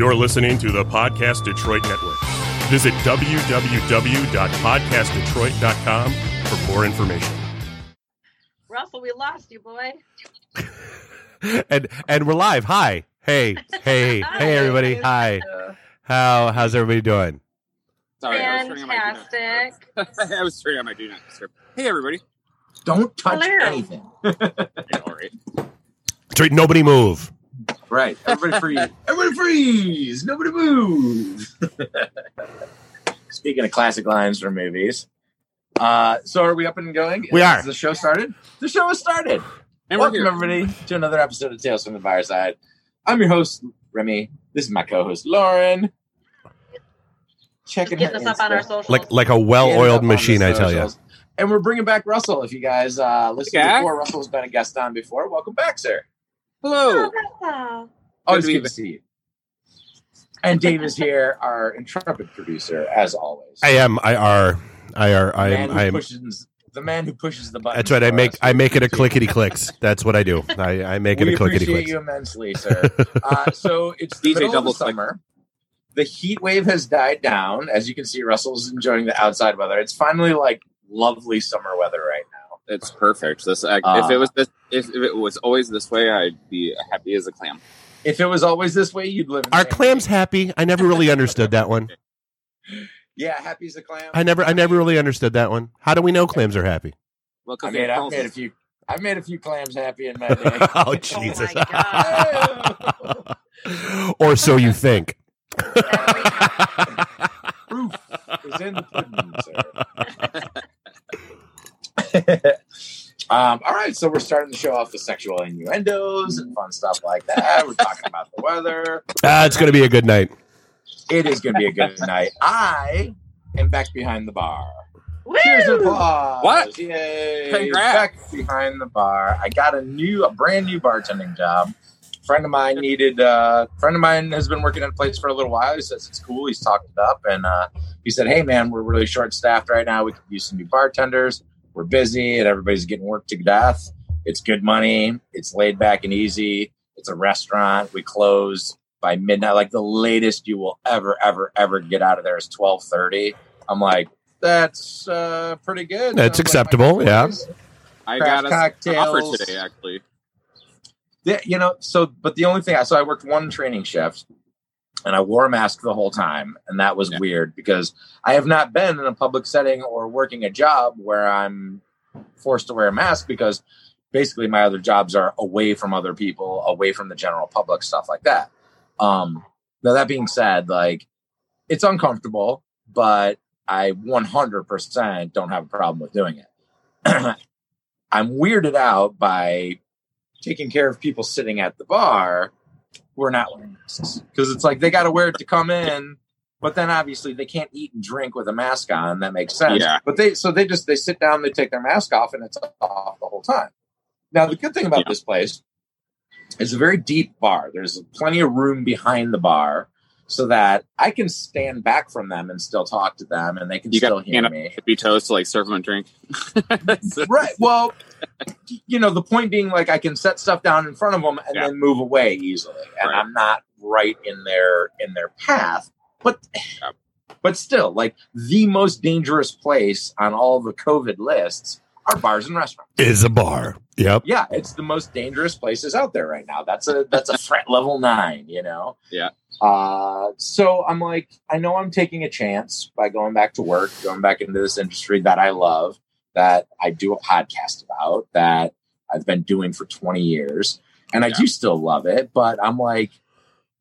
You're listening to the Podcast Detroit Network. Visit www.podcastdetroit.com for more information. Russell, we lost you, boy. and and we're live. Hi. Hey. Hey. hey everybody. Hi. How how's everybody doing? Sorry, I was turning on my do not Fantastic. disturb. I was turning on my do not disturb. Hey, everybody. Don't touch Hello. anything. Yeah, all right. That's right, nobody move. Right. Everybody freeze. Everybody freeze. Nobody move. Speaking of classic lines from movies. Uh, so are we up and going? We are. Has the show started? The show has started. And Welcome here. everybody to another episode of Tales from the Fireside. I'm your host, Remy. This is my co-host, Lauren. Checking Getting us up on our socials. Like like a well-oiled machine, I tell you. And we're bringing back Russell. If you guys uh, listened Okay. before, Russell's been a guest on before. Welcome back, sir. Hello. Oh, Always Good to good to see you. And Dave is here, our intrepid producer, as always. I am I are I are I am I am pushes the man who pushes the button. that's right. I make. I make it a clickety clicks. That's what I do. I, I make it we a clickety clicks. appreciate clicks. you immensely, sir. uh, so it's the DJ middle of double the summer. The heat wave has died down. As you can see, Russell's enjoying the outside weather. It's finally like lovely summer weather right now. It's perfect. This I, Uh, if it was this, if, if it was always this way, I'd be happy as a clam. If it was always this way, you'd live. In Are clams Diego. happy? I never really understood that one. Yeah, happy as a clam. I never I never really understood that one. How do we know clams are happy? Well, I mean, I've made a few. I've made a few clams happy in my day. oh Jesus. my or so you think. Proof is in the pudding, sir. Um, all right, so we're starting the show off with sexual innuendos and fun stuff like that. We're talking about the weather. Ah, it's gonna be a good night. It is going to be a good night. I am back behind the bar. Woo! Cheers and applause! What? Yay! Congrats. Back behind the bar. I got a new, a brand new bartending job. friend of mine needed. Uh, friend of mine has been working at a place for a little while. He says it's cool. He's talked it up, and uh, he said, "Hey, man, we're really short staffed right now. We could use some new bartenders. We're busy, and everybody's getting worked to death. It's good money. It's laid back and easy. It's a restaurant. We close by midnight. Like the latest you will ever, ever, ever get out of there is twelve thirty. I'm like, that's uh, pretty good. That's Sounds like acceptable, my yeah. I Craft got a offer cocktails. today, actually. Yeah, you know, so but the only thing I so I worked one training shift and I wore a mask the whole time, and that was Yeah. weird because I have not been in a public setting or working a job where I'm forced to wear a mask because basically my other jobs are away from other people, away from the general public, stuff like that. Um now that being said, like it's uncomfortable, but I 100% don't have a problem with doing it. I'm weirded out by taking care of people sitting at the bar who are not wearing masks because it's like they got to wear it to come in, but then obviously they can't eat and drink with a mask on. That makes sense. Yeah. But they so they just they sit down, they take their mask off, and it's off the whole time. Now the good thing about Yeah. this place is a very deep bar. There's plenty of room behind the bar. So that I can stand back from them and still talk to them, and they can You still hear hand up me. hippie toast to like serve them a drink. right. Well, you know, the point being, like, I can set stuff down in front of them and Yeah. then move away easily, and Right. I'm not right in their in their path. But Yeah. but still, like the most dangerous place on all the COVID lists are bars and restaurants. Is a bar. Yep. Yeah, it's the most dangerous places out there right now. That's a that's a threat level nine. You know. Yeah. Uh, so I'm like, I know I'm taking a chance by going back to work, going back into this industry that I love, that I do a podcast about, that I've been doing for 20 years, and I do still love it. But I'm like,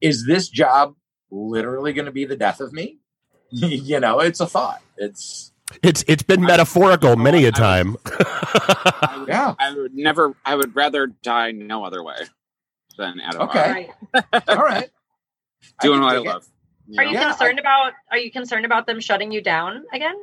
is this job literally going to be the death of me? you know, it's a thought. It's It's it's been metaphorical many a time. I would, yeah. I would never. I would rather die no other way than at a Okay. bar. Right. All right. Doing can what I love. You Are know? you Yeah, concerned about? Are you concerned about them shutting you down again?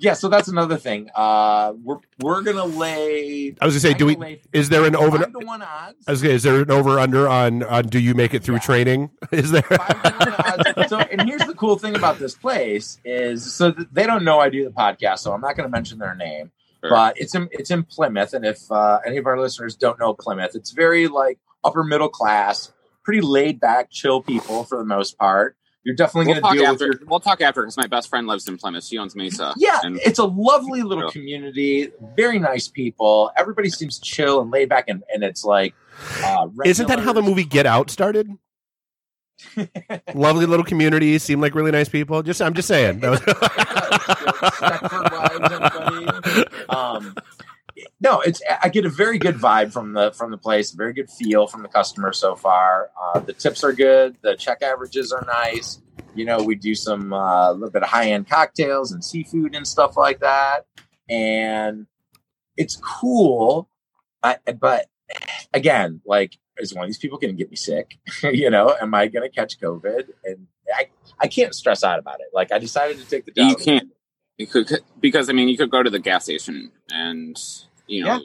Yeah, so that's another thing. Uh, we're we're gonna lay. I was gonna say, do we? I'm gonna lay Is there an over? to one odds? I was gonna, is there an over under on on do you make it through Yeah. training? Is there? Five to one odds. So, and here's the cool thing about this place is, so they don't know I do the podcast, so I'm not going to mention their name. Sure. But it's in it's in Plymouth, and if uh, any of our listeners don't know Plymouth, it's very like upper middle class, pretty laid back, chill people for the most part. You're definitely We'll going to deal after. with your We'll talk after because my best friend lives in Plymouth. She owns Mesa. yeah, and it's a lovely little community. Very nice people. Everybody seems chill and laid back, and, and it's like, uh, Isn't that how the movie Get Out started? Lovely little community, seem like really nice people. Just I'm just saying. That Stepford Wives, everybody. Um, no, it's I get a very good vibe from the from the place. Very good feel from the customer so far. Uh, the tips are good. The check averages are nice. You know, we do some uh, a little bit of high end cocktails and seafood and stuff like that, and it's cool. I, but again, like, is one of these people going to get me sick? you know, am I going to catch COVID? And I, I can't stress out about it. Like, I decided to take the job. You can't. You could because I mean you could go to the gas station and you know,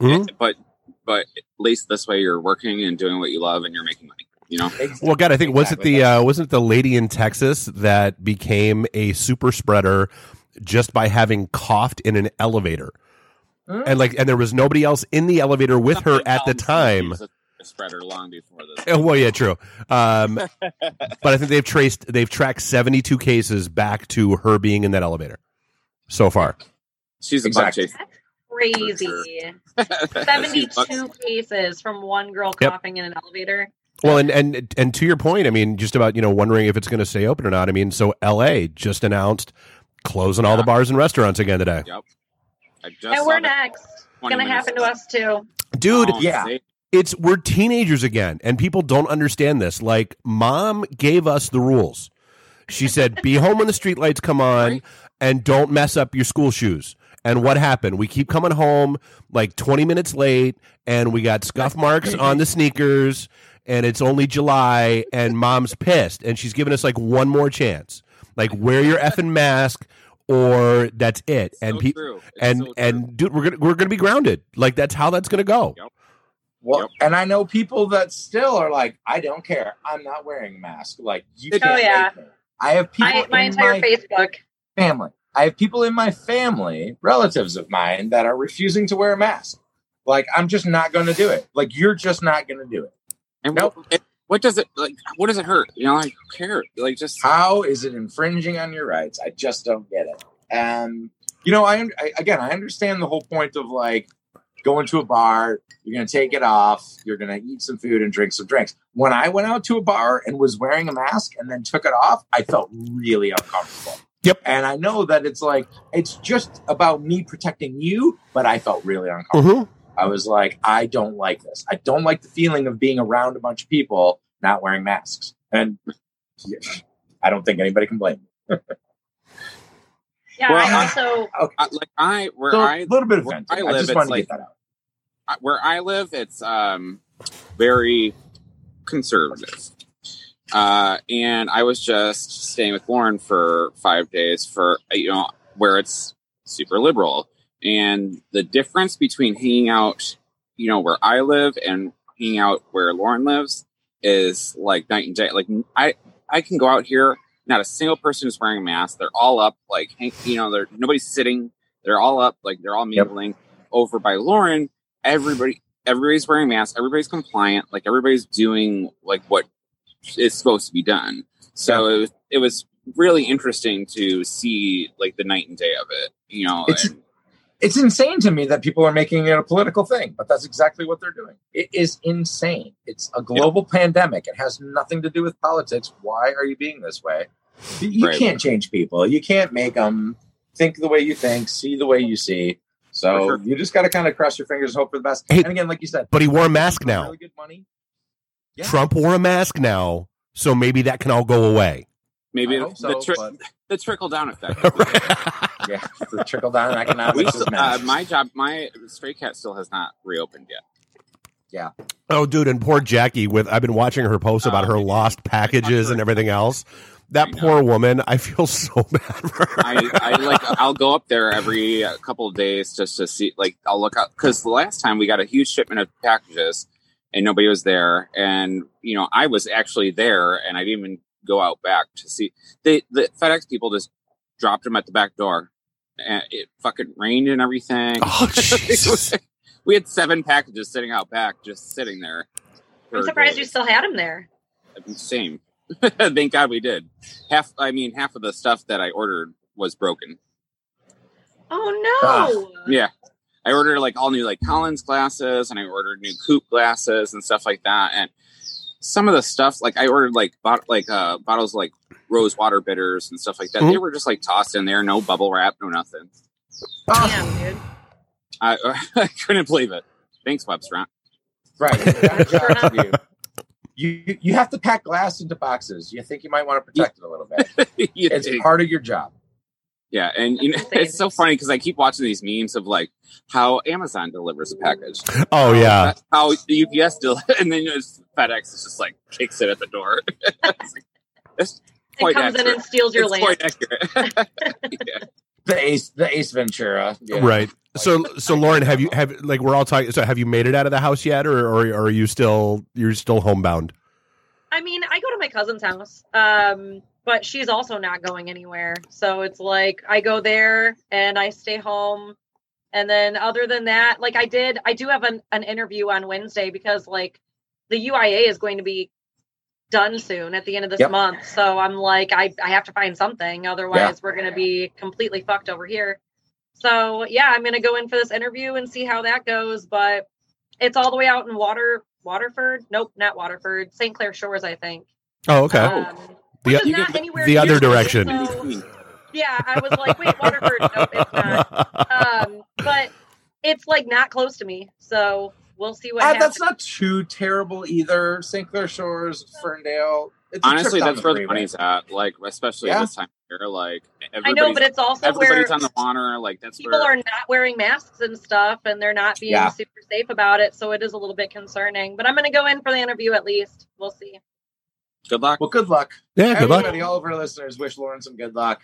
Mhm. but but at least this way you're working and doing what you love and you're making money. You know, Well, God, I think was it the uh, wasn't it the lady in Texas that became a super spreader just by having coughed in an elevator, Hmm? and like, and there was nobody else in the elevator with her at the time. spreader long before this. Oh, Well, yeah, true. Um, but I think they've traced, they've tracked seventy-two cases back to her being in that elevator so far. She's a Exactly. bug Crazy. chaser. 72 cases from one girl Yep. coughing in an elevator. Well, and and and to your point, I mean, just about you know wondering if it's going to stay open or not. I mean, so L.A. just announced closing all the bars and restaurants again today, I just And we're next. It's going to minutes happen to us too. dude. Oh, Yeah. see? it's we're teenagers again and people don't understand this like mom gave us the rules she said be home when the street lights come on and don't mess up your school shoes and what happened we keep coming home like 20 minutes late and we got scuff marks on the sneakers and it's only july and mom's pissed and she's giving us like one more chance like wear your effing mask or that's it and So pe- true. It's and so true. and dude we're gonna we're gonna be grounded like that's how that's gonna go Well, Yep. and I know people that still are like, I don't care. I'm not wearing a mask. Like, you Oh, can't yeah. I have people My, my in entire my Facebook. family. I have people in my family, relatives of mine, that are refusing to wear a mask. Like, I'm just not going to do it. Like, you're just not going to do it. And Nope. what, what does it like? What does it hurt? You know, like who cares? Like just How is it infringing on your rights? I just don't get it. And you know, I, I again, I understand the whole point of like going to a bar. You're going to take it off. You're going to eat some food and drink some drinks. When I went out to a bar and was wearing a mask and then took it off, I felt really uncomfortable. Yep. And I know that it's like it's just about me protecting you, but I felt really uncomfortable. Mhm. I was like, I don't like this. I don't like the feeling of being around a bunch of people not wearing masks. And yeah, I don't think anybody can blame me. Yeah, Well, I I- also I, like I where So I a little bit of where venting. I I, live, just it's wanted to like- get that out. Where I live, it's um very conservative. Uh, and I was just staying with Lauren for five days for you know where it's super liberal, and the difference between hanging out, you know, where I live and hanging out where Lauren lives is like night and day. Like I, I can go out here, not a single person is wearing a mask. They're all up, like you know, they're nobody's sitting. They're all up, like they're all Yep. mingling. Over by Lauren, everybody everybody's wearing masks everybody's compliant like everybody's doing like what is supposed to be done so it was it was really interesting to see like the night and day of it you know It's- and- It's insane to me that people are making it a political thing, but that's exactly what they're doing. It is insane. It's a global pandemic. It has nothing to do with politics. Why are you being this way? You- You Right. can't change people. You can't make them think the way you think, see the way you see. So sure. you just got to kind of cross your fingers and hope for the best. Hey, and again, like you said, But he wore a mask now. Really good money. Yeah. Trump wore a mask now, so maybe that can all go away. maybe I the, so, the, tri- but- the trickle down effect Yeah, the trickle down we economics still, is uh, my job my Stray Cat still has not reopened yet Yeah. oh, dude, and poor Jackie. With I've been watching her post about Oh, her lost packages and everything else. That I know. poor woman. I feel so bad for her. I, I like I'll go up there every uh, couple of days just to see like I'll look up because the last time we got a huge shipment of packages and nobody was there and you know I was actually there and I didn't even go out back to see they the FedEx people just dropped them at the back door and it fucking rained and everything. oh Jesus! we had seven packages sitting out back just sitting there I'm surprised you still had them there. Same. Thank God we did. Half, I mean, half of the stuff that I ordered was broken. Oh no! Ah. Yeah. I ordered like all new like Collins glasses and I ordered new coupe glasses and stuff like that. And some of the stuff, like I ordered like bot- like uh bottles of, like rose water bitters and stuff like that. Mhm. They were just like tossed in there, no bubble wrap, no nothing. Damn, dude. I, I couldn't believe it. Thanks, Webster. Right. It's job you. You, you have to pack glass into boxes. You think you might want to protect it a little bit. It's think. part of your job. Yeah, and you know it's so funny because I keep watching these memes of like how Amazon delivers a package. Oh yeah. how the UPS del- and then just FedEx is just like kicks it at the door. It's like- it's It quite comes in and steals your It's land. quite accurate. yeah. The Ace, the Ace Ventura. Yeah. Right. So so Lauren, have you have like we're all talking so have you made it out of the house yet or or, or are you still you're still homebound? I mean, I go to my cousin's house, um, but she's also not going anywhere. So it's like I go there and I stay home. And then other than that, like I did, I do have an, an interview on Wednesday because like the UIA is going to be done soon at the end of this Yep. month. So I'm like, I, I have to find something. Otherwise, we're going to be completely fucked over here. So yeah, I'm going to go in for this interview and see how that goes. But it's all the way out in Water Waterford. Nope, not Waterford. St. Clair Shores, I think. Oh, okay. Um, The- is not anywhere the near other direction. so- yeah, I was like, wait, Waterford. Nope, it's not. Um, but it's like not close to me, so we'll see what Uh, happens. that's not too terrible either. St. Clair Shores, Ferndale. It's Honestly, trip down that's where the money's at. Like, especially Yeah. this time of year. Like, I know, but it's also where everybody's on the water. Like, that's people where are not wearing masks and stuff, and they're not being Yeah. super safe about it. So it is a little bit concerning. But I'm going to go in for the interview at least. We'll see. Good luck. Well, good luck. Yeah, good luck. Everybody, all of our listeners, wish Lauren some good luck.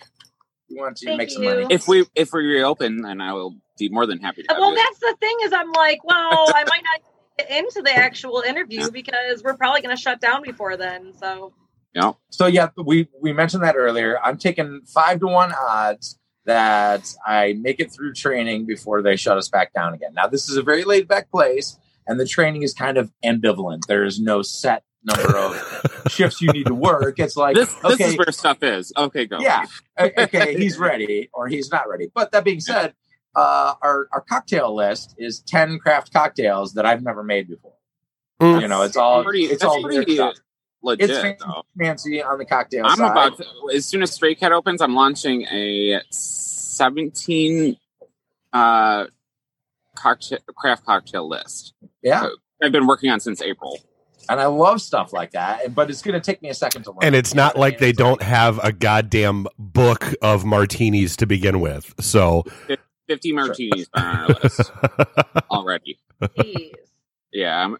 We want to Thank make some you. money. If we if we reopen, and I will be more than happy to. Have Well, you. that's the thing is, I'm like, well, I might not get into the actual interview because we're probably going to shut down before then. So Yeah. So yeah, we we mentioned that earlier. I'm taking five to one odds that I make it through training before they shut us back down again. Now this is a very laid back place, and the training is kind of ambivalent. There is no set number of shifts you need to work. It's like this this is where stuff is. Okay, go. yeah, okay, he's ready or he's not ready. But that being said, uh, our our cocktail list is ten craft cocktails that I've never made before. Mm. You know, it's all pretty. it's all pretty stuff. legit. It's fancy, fancy on the cocktail I'm side. about to, as soon as Stray Cat opens, I'm launching a 17 uh cocktail craft cocktail list. yeah. I've been working on since April. And I love stuff like that. But it's going to take me a second to learn. And it's not know like they It's don't have a goddamn book of martinis to begin with. So 50 martinis are on our list already. Jeez. Yeah,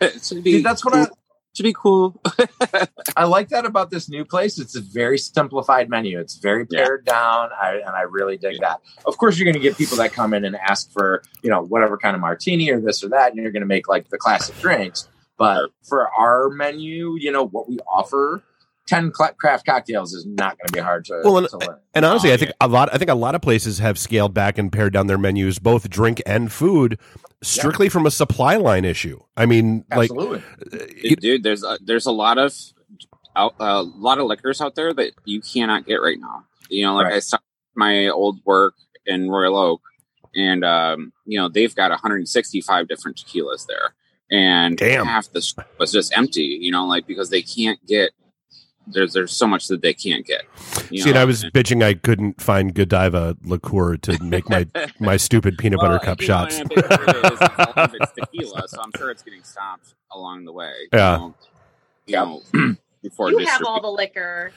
it should be. See, that's what I, should be cool. I like that about this new place. It's a very simplified menu. It's very Yeah. pared down, I, and I really dig that. Of course, you're going to get people that come in and ask for you know whatever kind of martini or this or that, and you're going to make like the classic drinks. But for our menu, you know what we offer, ten craft cocktails is not going to be hard to, Well, and- to learn. And honestly, Oh, I think a lot. I think a lot of places have scaled back and pared down their menus, both drink and food, strictly from a supply line issue. I mean, like, Absolutely. uh, you- Dude, there's a, there's a lot of out, a lot of liquors out there that you cannot get right now. You know, like Right. I stopped my old work in Royal Oak, and um, you know they've got 165 different tequilas there, and Damn. half the sh- was just empty. You know, like because they can't get there's there's so much that they can't get. You see, and know? I was bitching I couldn't find Godiva liqueur to make my my stupid peanut butter cup you know, shots. and a big part of it is it's all of it's tequila, so I'm sure it's getting stopped along the way. Yeah. You know, you know, before You have all the liquor.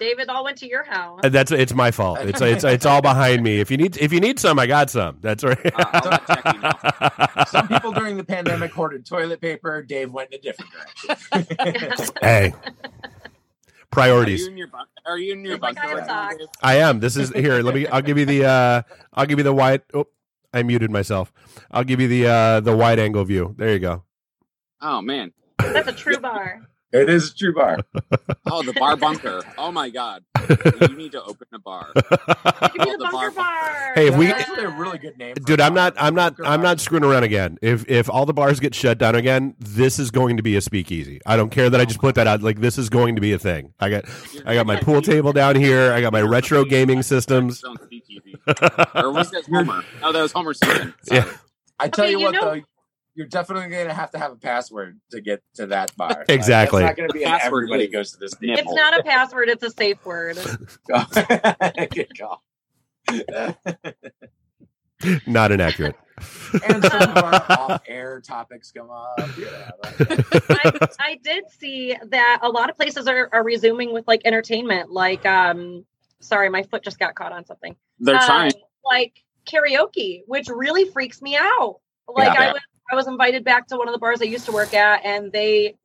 David all went to your house. And That's it's my fault. It's it's it's all behind me. If you need if you need some, I got some. That's right. Uh, I'll let Jackie know. Some people during the pandemic hoarded toilet paper. Dave went in a different direction. hey, Are priorities. you in your bunk? Are you in your It's like bunker? I right now, talk. Dave? I am. This is here. Let me. I'll give you the. uh I'll give you the wide. Oh, I muted myself. I'll give you the uh the wide angle view. There you go. Oh man, That's a true bar. It is a true bar. Oh, the bar bunker. Oh my god. You need to open a bar. It could be Oh, the the bunker bar- bar. Hey, if we- That's actually a really good name. Dude, a I'm bar. not. I'm not. Bunker I'm bar. not screwing around again. If if all the bars get shut down again, this is going to be a speakeasy. I don't care that I oh just put that out. Like this is going to be a thing. I got I got my pool table down here. I got my retro gaming systems. Don't speak easy. Or was that Homer? Oh, that was Homer Simpson. Yeah. I tell Okay, you you what, know- though, you're definitely going to have to have a password to get to that bar. Like, Exactly. that's not going to be an Password everybody is goes to this. nipple. It's not a password, it's a safe word. Good call. Not inaccurate. and some of our off-air topics come up. Yeah, like- I, I did see that a lot of places are, are resuming with like entertainment. Like, um, sorry, my foot just got caught on something. They're Um, trying. like karaoke, which really freaks me out. Like Yeah. I was I was invited back to one of the bars I used to work at, and they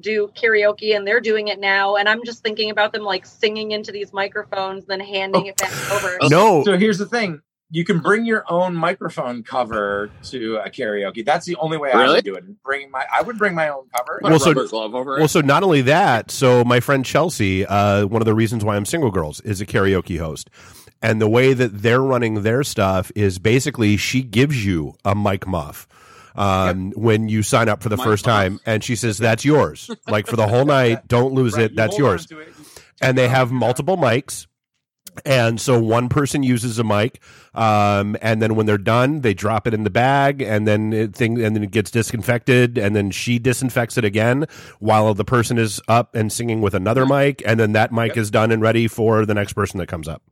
do karaoke, and they're doing it now. And I'm just thinking about them like singing into these microphones, then handing it back over. No, so here's the thing. You can bring your own microphone cover to a karaoke. That's the only way I would do it. Bring my, I would bring my own cover. Put Well, so- glove over it. Well, so not only that, so my friend Chelsea, uh, one of the reasons why I'm single girls is a karaoke host. And the way that they're running their stuff is basically she gives you a mic muff um, when you sign up for the Mic first muff. time. And she says, that's yours. Like for the whole night, don't lose Right, it. you That's yours. it, you and they have multiple mics. And so one person uses a mic, um, and then when they're done, they drop it in the bag, and then it thing, and then it gets disinfected, and then she disinfects it again while the person is up and singing with another mic, and then that mic Yep. is done and ready for the next person that comes up.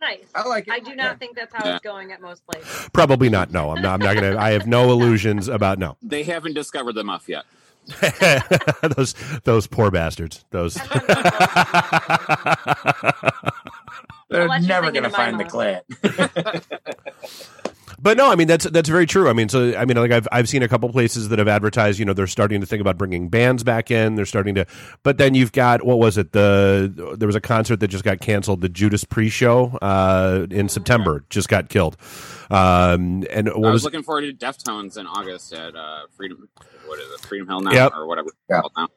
Nice. I like it. I do not think that's how Yeah. it's going at most places. Probably not. No, I'm not. I'm not gonna. I have no illusions about no. they haven't discovered the muff yet. those those poor bastards. Those. They're I'll let you never going to into my find the mouth. clan. But no, I mean that's that's very true. I mean, so I mean, like I've I've seen a couple places that have advertised. You know, they're starting to think about bringing bands back in. They're starting to, but then you've got what was it? The there was a concert that just got canceled. The Judas Priest show uh, in September just got killed. Um, and what I was was looking forward to Deftones in August at uh, Freedom. What is it? Freedom Hill now Yep. or whatever it's Yeah. called now.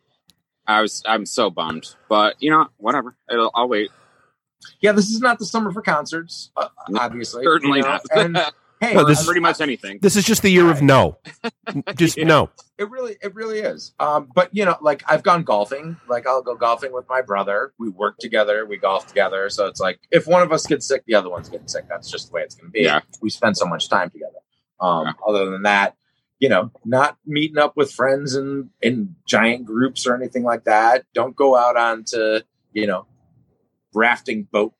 I was I'm so bummed, but you know whatever. It'll, I'll wait. Yeah, this is not the summer for concerts, uh, obviously. Certainly you know, not. And hey, Well, this Pretty much anything. this is just the year of no, just Yeah. no. It really, it really is. Um, but you know, like I've gone golfing. Like I'll go golfing with my brother. We work together. We golf together. So it's like if one of us gets sick, the other one's getting sick. That's just the way it's going to be. Yeah. We spend so much time together. Um, Yeah. Other than that, you know, not meeting up with friends in in giant groups or anything like that. Don't go out onto you know rafting boat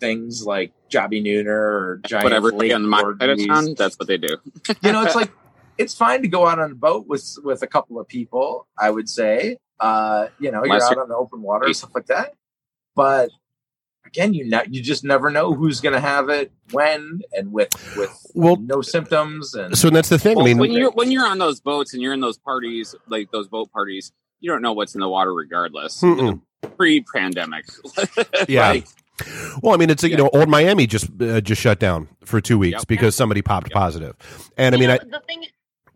things like Jobbie Nooner or giant Put everybody lake on my side of orgies town. That's what they do. you know, it's like it's fine to go out on a boat with with a couple of people. I would say, uh, you know, Unless you're out you're- on the open water and stuff like that. But again, you ne- you just never know who's going to have it when and with with Well- no symptoms and So that's the thing. I mean, when you're when you're on those boats and you're in those parties, like those boat parties, you don't know what's in the water, regardless. Mm-mm. Pre-pandemic, Yeah. Like, Well, I mean, it's you know, Old Miami just uh, just shut down for two weeks Yep. because somebody popped Yep. positive. And I mean, know, I the thing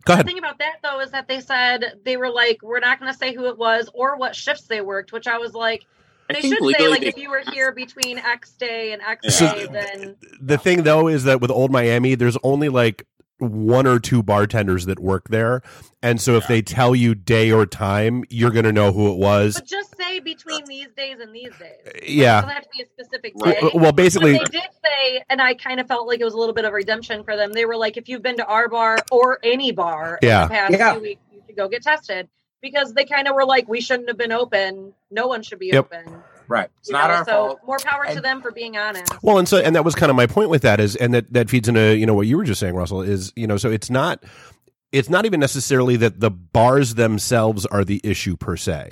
go ahead. the thing about that though is that they said they were like, we're not going to say who it was or what shifts they worked, which I was like, they think should say like they- if you were here between X day and X Yeah. day, then The thing though is that with Old Miami, there's only like one or two bartenders that work there, and so if Yeah. they tell you day or time, you're gonna know who it was. but just say between these days and these days. It Yeah. doesn't have to be a specific day. Well, basically, But they did say, and I kind of felt like it was a little bit of redemption for them. They were like, if you've been to our bar or any bar Yeah. in the past Yeah. few weeks, you should go get tested because they kind of were like, we shouldn't have been open. No one should be Yep. open. Right. It's You not know, our so fault. more power to them for being honest. Well, and so and that was kind of my point with that is, and that that feeds into you know what you were just saying, Russell. Is you know so it's not it's not even necessarily that the bars themselves are the issue per se.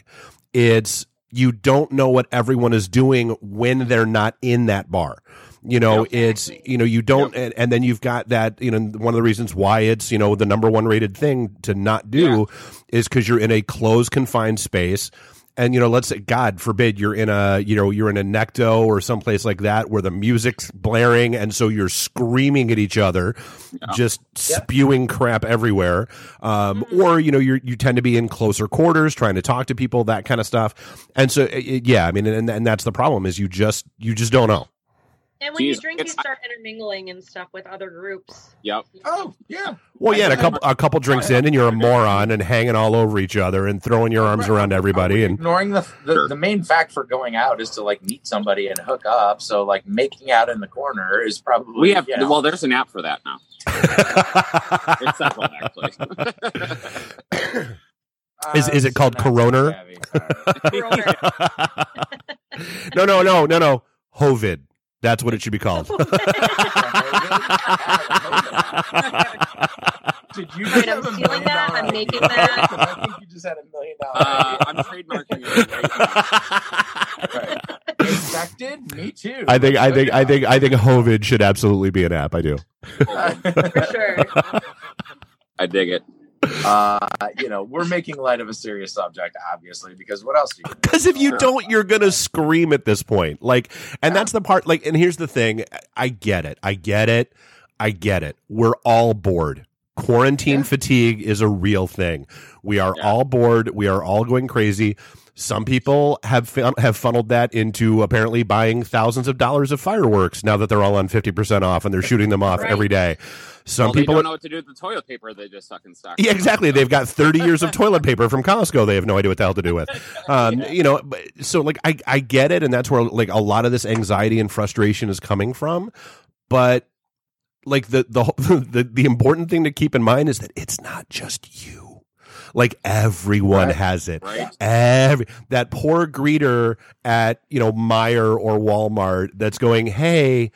It's you don't know what everyone is doing when they're not in that bar. You know, Yep. it's you know you don't, and, and then you've got that. You know, one of the reasons why it's you know the number one rated thing to not do is because you're in a closed, confined space and you know, let's say, God forbid, you're in a, you know, you're in a necto or someplace like that where the music's blaring, and so you're screaming at each other, just spewing crap everywhere. Um, mm-hmm. or you know, you you tend to be in closer quarters, trying to talk to people, that kind of stuff. And so, it- it- yeah, I mean, and, and that's the problem is you just you just don't know. And when you Jeez, drink, you start intermingling and stuff with other groups. Yep. Oh yeah. Well, yeah, and a I- couple a couple drinks in, and you're a moron and hanging all over each other and throwing your arms around everybody. And ignoring the the, Sure. the main fact for going out is to like meet somebody and hook up. So like making out in the corner is probably We have you know, well, there's an app for that now. There's several actually. Is- is it uh, called not Corona? no, no, no, no, no. Hovid. That's what it should be called. Did you Wait, I'm have a stealing million that. I'm making idea? that. 'Cause I think you just had a million dollar. uh. I'm trademarking it. Right now. Right. Infected? Me too. I think, I think, I think, I think Hovid should absolutely be an app. I do. For sure. I dig it. Uh, you know, we're making light of a serious subject, obviously, because what else do you? Because if you don't, you're gonna scream at this point. Like, and that's the part. Like, and here's the thing. I get it. I get it. I get it. We're all bored. Quarantine Yeah. fatigue is a real thing. We are Yeah. all bored. We are all going crazy. Some people have fun- have funneled that into apparently buying thousands of dollars of fireworks now that they're all on fifty percent off and they're shooting them off Right. every day. Some well, people they don't know what to do with the toilet paper they just stuck in stock. yeah, exactly. They've got 30 years of toilet paper from Costco. They have no idea what the hell to do with. Um, You know, but- so like I, I get it, and that's where like a lot of this anxiety and frustration is coming from. But like the the the the important thing to keep in mind is that it's not just you. Like everyone Right. has it. Right. Every that poor greeter at you know Meijer or Walmart that's going, hey.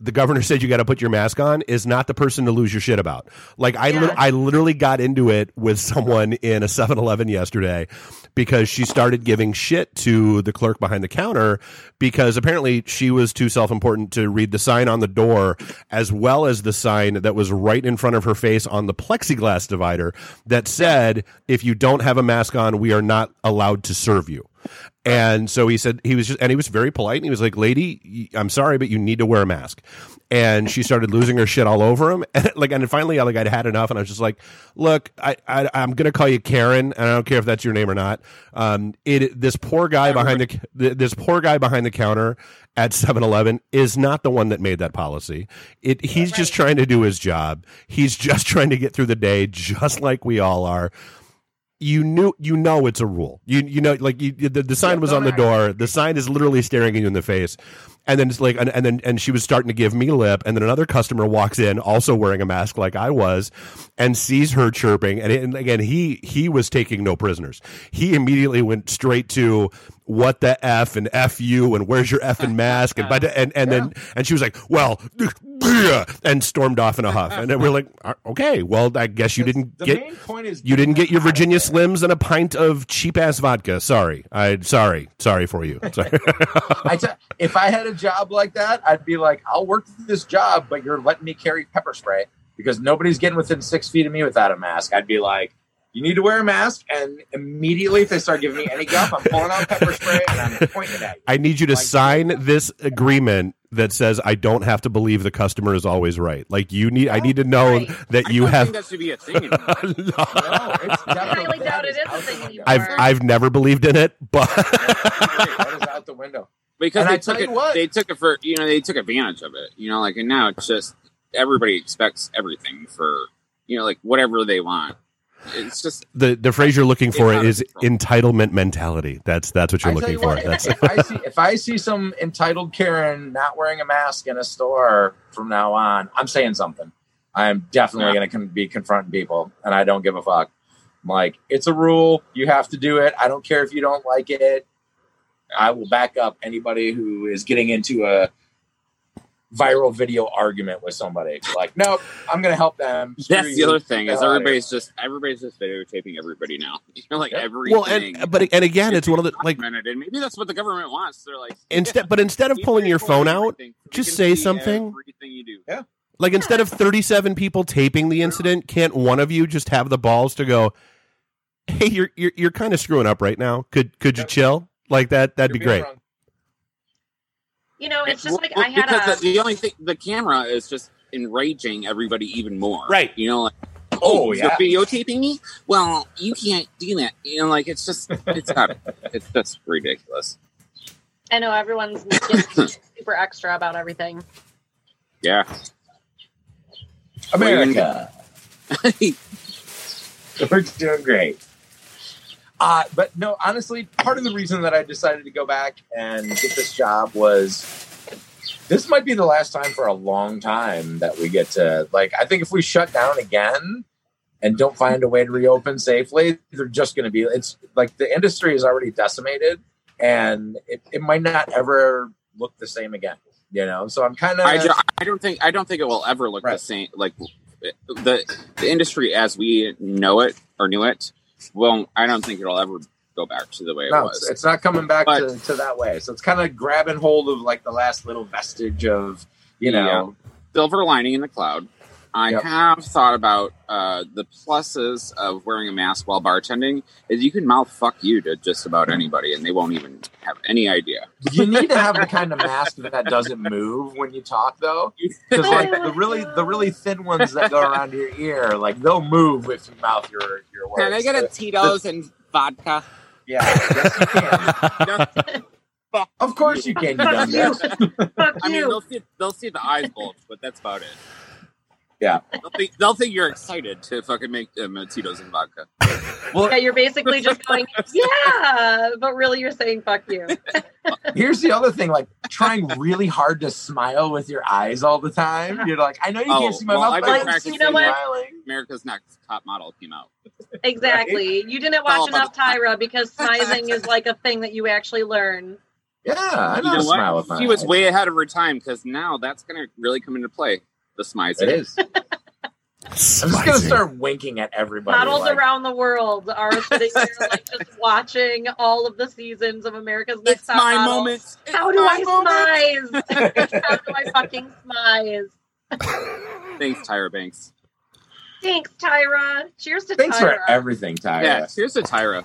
The governor said you got to put your mask on is not the person to lose your shit about. Like I, Yeah. I literally got into it with someone in a 7-Eleven yesterday because she started giving shit to the clerk behind the counter because apparently she was too self-important to read the sign on the door as well as the sign that was right in front of her face on the plexiglass divider that said if you don't have a mask on we are not allowed to serve you. And so he said he was just, and he was very polite. And he was like, "Lady, I'm sorry, but you need to wear a mask." And she started losing her shit all over him. And like, and finally, like, I'd had enough, and I was just like, "Look, I, I I'm gonna call you Karen, and I don't care if that's your name or not. Um, it this poor guy behind the, the this poor guy behind the counter at 7-Eleven is not the one that made that policy. It he's just trying to do his job. He's just trying to get through the day, just like we all are." You knew you know it's a rule. You you know like you, the, the sign Yeah, was on the door. The sign is literally staring you in the face. And then it's like and, and then and she was starting to give me lip and then another customer walks in also wearing a mask like I was and sees her chirping and, and again he he was taking no prisoners. He immediately went straight to what the f and f you and where's your f and mask and but and and then and she was like well and stormed off in a huff and then we're like "Uh, okay well I guess you didn't the get main point is you didn't get your Virginia. Slims and a pint of cheap ass vodka. Sorry, I sorry, sorry for you. Sorry. I t- if I had a job like that, I'd be like, I'll work this job, but you're letting me carry pepper spray because nobody's getting within six feet of me without a mask. I'd be like, you need to wear a mask, and immediately if they start giving me any guff, I'm pulling out pepper spray and I'm pointing at you. I need you to Like- sign this agreement that says I don't have to believe the customer is always right. Like you need, I need to know Right. that I you don't have. think that should be a thing. anymore. No, it's highly doubt it is a thing anymore. I've I've never believed in it, but that is out the window. because And they I took it. what- They took it for you know they took advantage of it. You know, like and now it's just everybody expects everything for you know like whatever they want. It's just the the phrase you're looking for It's out is entitlement mentality. That's that's what you're I looking you for. what, That's if I see if I see some entitled Karen not wearing a mask in a store from now on, I'm saying something. I'm definitely Yeah. going to be confronting people, and I don't give a fuck. I'm like, it's a rule. You have to do it. I don't care if you don't like it. I will back up anybody who is getting into a viral video argument with somebody. Like, nope, I'm going to help them. Screw that's the other thing is the hell outta everybody's just everybody's just videotaping everybody now. You know, like Yeah. everything. well, and but and again, it's one of the like and maybe that's what the government wants. They're like instead, but instead of pulling your phone out, everything. We just say something. Everything you do. yeah. Like instead of 37 people taping the incident, can't one of you just have the balls to go, hey, you're you're, you're kind of screwing up right now. Could could you chill like that? That'd be You're being great. wrong. You know, it's just like well, I had because a. the, the only thing the camera is just enraging everybody even more. Right. You know, like Oh, oh you're yeah. videotaping me? Well, you can't do that. You know, like it's just it's not it's just ridiculous. I know everyone's super extra about everything. Yeah. America. We're doing great. Uh, but no, honestly, part of the reason that I decided to go back and get this job was this might be the last time for a long time that we get to like I think if we shut down again and don't find a way to reopen safely, they're just gonna be it's like the industry is already decimated and it, it might not ever look the same again. You know, so I'm kind of I, I don't think I don't think it will ever look the same. Like the the industry as we know it or knew it. Well, I don't think it'll ever go back to the way it no, was. it's, not coming back But- to, to that way. So it's kind of grabbing hold of like the last little vestige of, you know, silver lining in the cloud. I Yep. have thought about uh, the pluses of wearing a mask while bartending. Is you can mouth "fuck you" to just about anybody, and they won't even have any idea. you need to have the kind of mask that doesn't move when you talk, though, because like the really the really thin ones that go around your ear, like they'll move if you mouth your your words. Can I get a Tito's and vodka? Yeah, yes, you can. Of course you can. You Fuck you. Fuck I mean, they'll see they'll see the eyes bulge, but that's about it. Yeah. they'll think, they'll think you're excited to fucking make um, Tito's and vodka. well, yeah, you're basically just going, yeah, but really you're saying fuck you. Here's the other thing: like trying really hard to smile with your eyes all the time. You're like, I know you Oh, can't see my well, mouth, but been I can see practicing You know what? smiling. America's Next Top Model came out. Exactly. You didn't watch enough Tyra because smizing is like a thing that you actually learn. Yeah, I know You know smile with what? my She was way ahead of her time because now that's going to really come into play. The smizing. It is. I'm just gonna start winking at everybody. Models like, around the world are sitting there like just watching all of the seasons of America's Next It's Top my Model. moment. It's How do I moment. smize? How do I fucking smize? Thanks, Tyra Banks. Thanks, Tyra. Cheers to Thanks Tyra. for everything, Tyra. Yeah, here's to Tyra.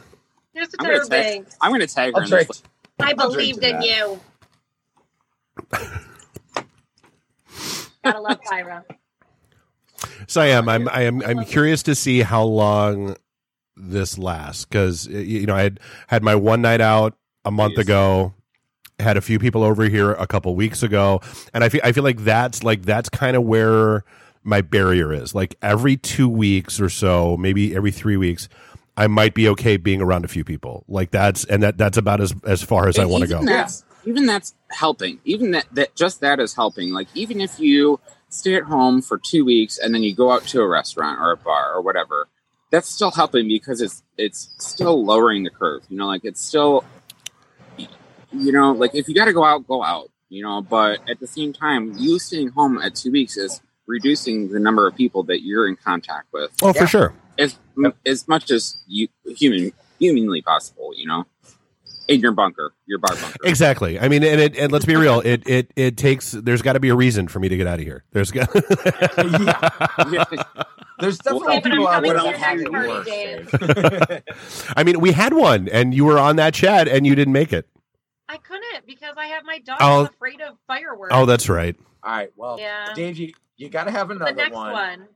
Cheers to I'm gonna Tyra tag- Banks. I'm going to tag her I'll in try. this. I believed in that. you. Gotta love Tyra. So I am. I'm. I am. I'm curious to see how long this lasts because you know I had had my one night out a month Yes. ago. Had a few people over here a couple weeks ago, and I feel I feel like that's like that's kind of where my barrier is. Like every two weeks or so, maybe every three weeks, I might be okay being around a few people. Like that's and that that's about as as far as I want to go. That's, even that's helping. Even that, that just that is helping. Like even if you stay at home for two weeks and then you go out to a restaurant or a bar or whatever, that's still helping because it's it's still lowering the curve. You know, like it's still, you know, like if you got to go out, go out. You know, but at the same time, you staying home at two weeks is reducing the number of people that you're in contact with Oh, Yeah. for sure. as as much as you human humanly possible. You know, in your bunker, your bar bunker. Exactly. I mean, and it, and let's be real. It it it takes. There's got to be a reason for me to get out of here. There's got. Yeah. There's definitely Okay, but people I'm out there coming that to have your it party, worse. Dave. Dave. I mean, we had one, and you were on that chat, and you didn't make it. I couldn't because I have my dog Oh. afraid of fireworks. Oh, that's right. All right, well, Yeah. Dave, you, you got to have another the next one. one.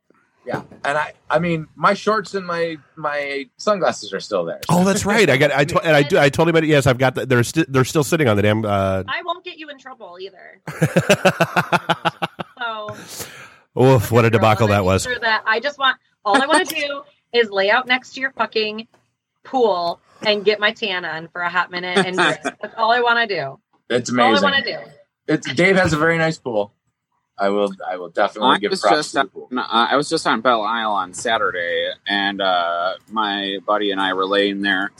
Yeah, and I, I mean, my shorts and my my sunglasses are still there. Oh, that's right. I got. I to, and I do. I told him. about it. Yes, I've got. The, they're sti- they're still sitting on the damn. Uh... I won't get you in trouble either. So Oof! What a debacle that was. Sure that I just want all I want to do is lay out next to your fucking pool and get my tan on for a hot minute and drink. That's all I want to do. It's amazing. All I want to do. It's Dave has a very nice pool. I will I will definitely I give was props just on, uh, I was just on Belle Isle on Saturday, and uh, my buddy and I were laying there,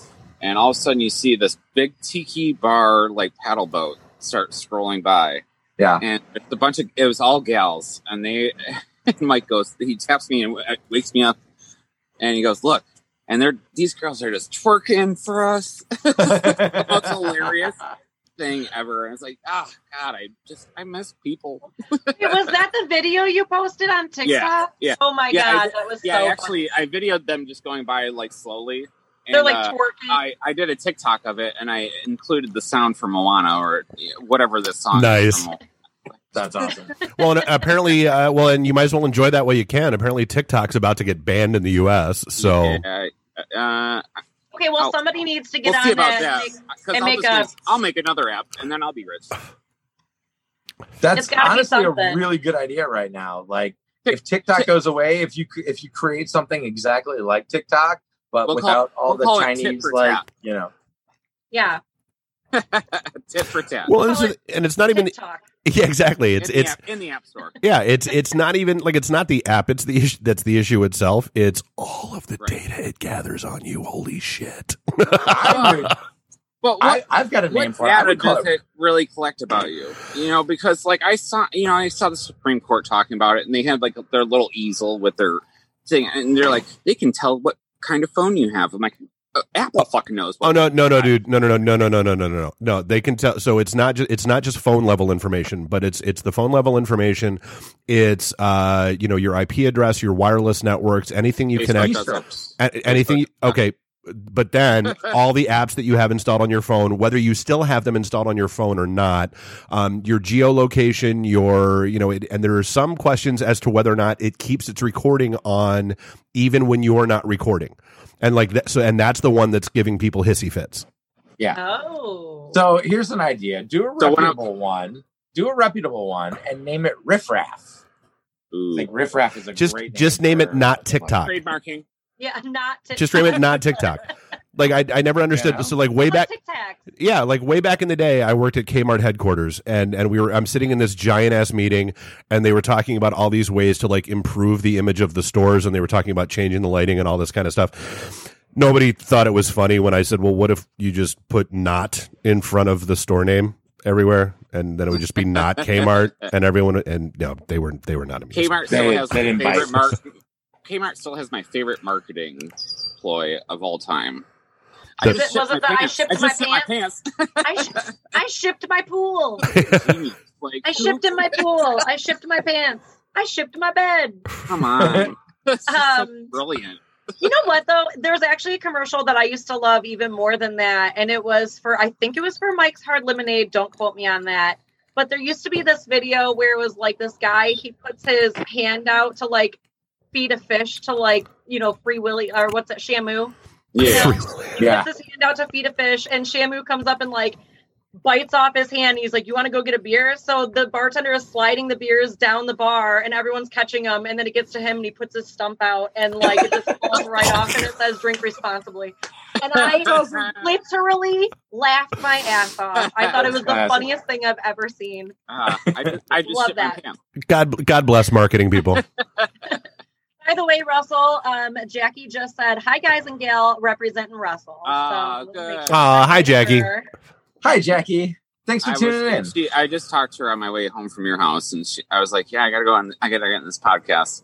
and all of a sudden you see this big tiki bar like paddle boat start scrolling by, Yeah. and it's a bunch of it was all gals, and they and Mike goes he taps me and wakes me up, and he goes look, and they're these girls are just twerking for us, That's hilarious thing ever, and it's like ah god I just I miss people. Wait, was that the video you posted on TikTok? yeah. Oh my Yeah, I- god, that was Yeah, so I actually, I videoed them just going by like slowly, They're And, like uh, twerking. I, I did a TikTok of it and I included the sound from Moana or whatever this song. is Nice. from. That's awesome. Well, and apparently, uh, well, and you might as well enjoy that while you can. Apparently, TikTok's about to get banned in the U.S. So Yeah, uh, okay, well, I'll- somebody needs to get we'll on see about that. that. and make- 'Cause and I'll, make just a- make, I'll make another app and then I'll be rich. That's It's gotta be honestly a really good idea right now. Like if TikTok Tik- goes away, if you if you create something exactly like TikTok, but We'll call- without all we'll the Chinese like tat. you know. yeah, Tit for tat. well, and Call it's, and it's not even TikTok. yeah, exactly. It's in, the it's app, in the app store. yeah, it's it's not even like it's not the app. It's the issue that's the issue itself. It's all of the Right. data it gathers on you. Holy shit! I would, Well, what, I, I've got a name what for it. I data would call does it. it really collect about you? You know, because like I saw, you know, I saw the Supreme Court talking about it, and they had like their little easel with their thing, and they're like, they can tell what kind of phone you have. I'm like, Apple fucking knows. Oh no, no, no, dude, no, no, no, no, no, no, no, no, no, no. They can tell. So it's not just it's not just phone level information, but it's it's the phone level information. It's uh, you know, your IP address, your wireless networks, anything you connect, does it. Keystrokes. a- anything. you- Okay, but then all the apps that you have installed on your phone, whether you still have them installed on your phone or not, um, your geolocation, your you know, it, and there are some questions as to whether or not it keeps its recording on even when you're not recording, and like that. So, and that's the one that's giving people hissy fits. Yeah. Oh, So here's an idea: do a So reputable one. Do a reputable one and name it Riffraff. I Ooh. think Riffraff is a Just great. just name name it not TikTok. trademarking. yeah, not TikTok. Just name it not TikTok. Like I, I never understood. Yeah. So like way back, yeah, like way back in the day, I worked at Kmart headquarters, and and we were I'm sitting in this giant ass meeting, and they were talking about all these ways to like improve the image of the stores, and they were talking about changing the lighting and all this kind of stuff. Nobody thought it was funny when I said, "Well, what if you just put not in front of the store name everywhere, and then it would just be not Kmart, and everyone." And no, they were they were not amused. Kmart still They- has they my favorite bite. mark. Kmart still has my favorite marketing ploy of all time. I Was it- just was shipped it the my I pants. shipped I just my shipped my pants. I, sh- I shipped my pool. Like, I shipped in my pool. I shipped my pants. I shipped my bed. Come on. This so Um, brilliant. You know what though? There was actually a commercial that I used to love even more than that, and it was for I think it was for Mike's Hard Lemonade. Don't quote me on that. But there used to be this video where it was like this guy he puts his hand out to like feed a fish to like you know Free Willy or what's that Shamu? Yeah. He Yeah. puts his hand out to feed a fish, and Shamu comes up and like bites off his hand. He's like, "You want to go get a beer?" So the bartender is sliding the beers down the bar, and everyone's catching them. And then it gets to him, and he puts his stump out, and like it just falls right off, and it says "Drink responsibly." And I literally laughed my ass off. I thought it was the funniest thing I've ever seen. Uh, I just, I just Love that. God God bless marketing people. By the way, Russell, um, Jackie just said, "Hi guys and gal, representing Russell." Ah, so, good. Aw, hi, Jackie. Sure. Hi, Jackie. Thanks for I, tuning in. she, I just talked to her on my way home from your house, and she, I was like, "Yeah, I gotta go on. I gotta get in this podcast."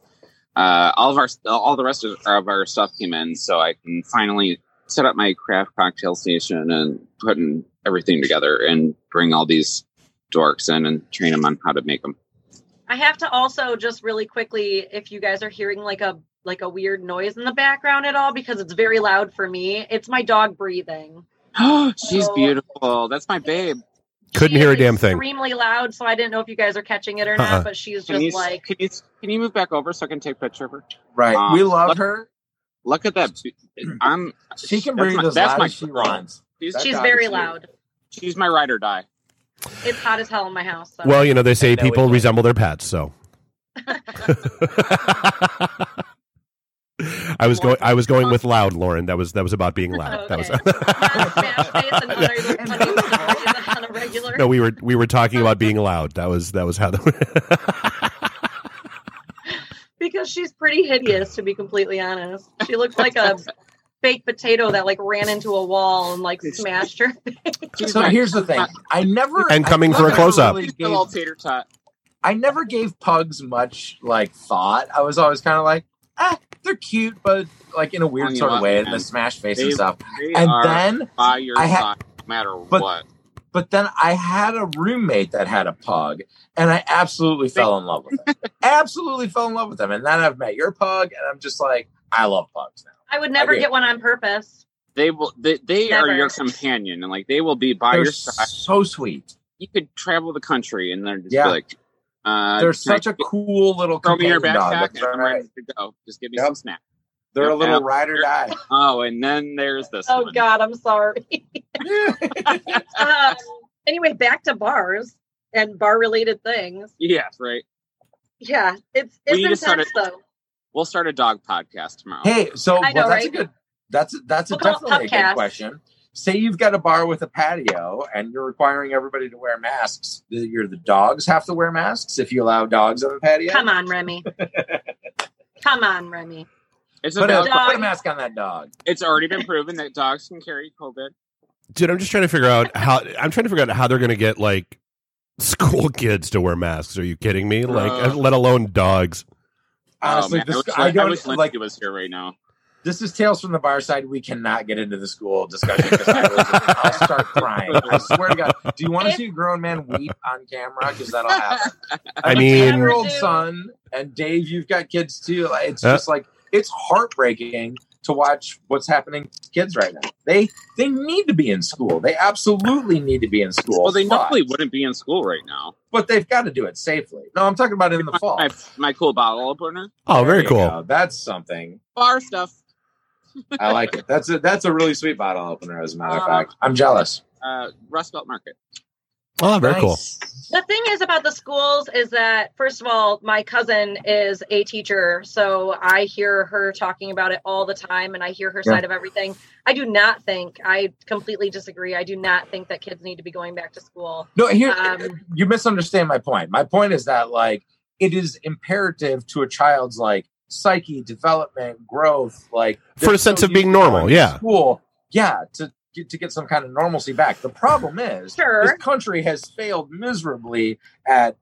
Uh, all of our, all the rest of, of our stuff came in, so I can finally set up my craft cocktail station and putting everything together and bring all these dorks in and train them on how to make them. I have to also just really quickly, if you guys are hearing like a like a weird noise in the background at all, because it's very loud for me. It's my dog breathing. She's Oh. beautiful. That's my babe. Couldn't hear a damn thing. Extremely loud, so I didn't know if you guys are catching it or Uh-uh. not. But she's Can just you, like, can you can you move back over so I can take a picture of her? Right. Um, we love look- her. Look at that. I'm. She can that's breathe my- as that's loud my as she girl. wants. She's, she's very loud. she's my ride or die. It's hot as hell in my house. So. Well, you know they say No, people resemble their pets, so. I was going. I was going with loud, Lauren. That was that was about being loud. That was. Okay. Not Smash Face and Hunter Hunter on a regular. no, we were we were talking about being loud. That was that was how. The because she's pretty hideous to be completely honest she looks like a baked potato that like ran into a wall and like smashed her She's So here's the thing. I never And I coming for a close-up. really She's the little gave- tater tot. I never gave pugs much like thought. I was always kind of like, ah, they're cute, but like in a weird sort of way, and the smash face They- and stuff. And then, by your I ha- side, no matter But- what. but then I had a roommate that had a pug, and I absolutely fell in love with him. absolutely fell in love with him, and then I've met your pug, and I'm just like, I love pugs now. I would never I get one on purpose they will. They, they are your companion, and like they will be by They're your side. so sweet. You could travel the country, and they're just Yeah. like, uh, They're such a get- cool little Throw me your companion dog. backpack, That's and I'm ready to go. Just give me Yep. some snacks. They're a little yep. ride or die. Oh, and then there's this Oh one. God, I'm sorry. um, anyway, back to bars and bar related things. Yes, right. Yeah, it's it's need to start intense though. We'll start a dog podcast tomorrow. hey, so I know, well, that's a good. That's that's a We'll call it definitely a good question. Say you've got a bar with a patio and you're requiring everybody to wear masks. The, your the dogs have to wear masks if you allow dogs on the patio. Come on, Remy. Come on, Remy. It's a Put a, Dog. put a mask on that dog. It's already been proven that dogs can carry COVID. Dude, I'm just trying to figure out how I'm trying to figure out how they're going to get like school kids to wear masks. Are you kidding me? Like, Uh. let alone dogs. Honestly, oh, this, I, wish, I I, don't wish Lindsay like. was here right now. This is tales from the bar side. We cannot get into the school discussion because I will start crying. I swear to God. Do you want to see a grown man weep on camera? Because that'll happen. I have a mean- year old son, and Dave, you've got kids too. Like, It's Yeah. just like it's heartbreaking to watch what's happening to kids right now. They they need to be in school. They absolutely need to be in school. Well, they but, normally wouldn't be in school right now. But they've got to do it safely. No, I'm talking about in the fall. My, my cool bottle opener, Oh, There very cool. go. That's something. bar stuff. I like it. That's a that's a really sweet bottle opener. As a matter of Uh, fact, I'm jealous. Uh, Rust Belt Market. Oh, very cool. The thing is about the schools is that first of all, my cousin is a teacher, so I hear her talking about it all the time, and I hear her Yeah. side of everything. I do not think I completely disagree. I do not think that kids need to be going back to school. No, here Um, you misunderstand my point. My point is that like it is imperative to a child's like psyche, development, growth, like For a sense so of being used to going normal, yeah. school, yeah, to get to get some kind of normalcy back. The problem is Sure. this country has failed miserably at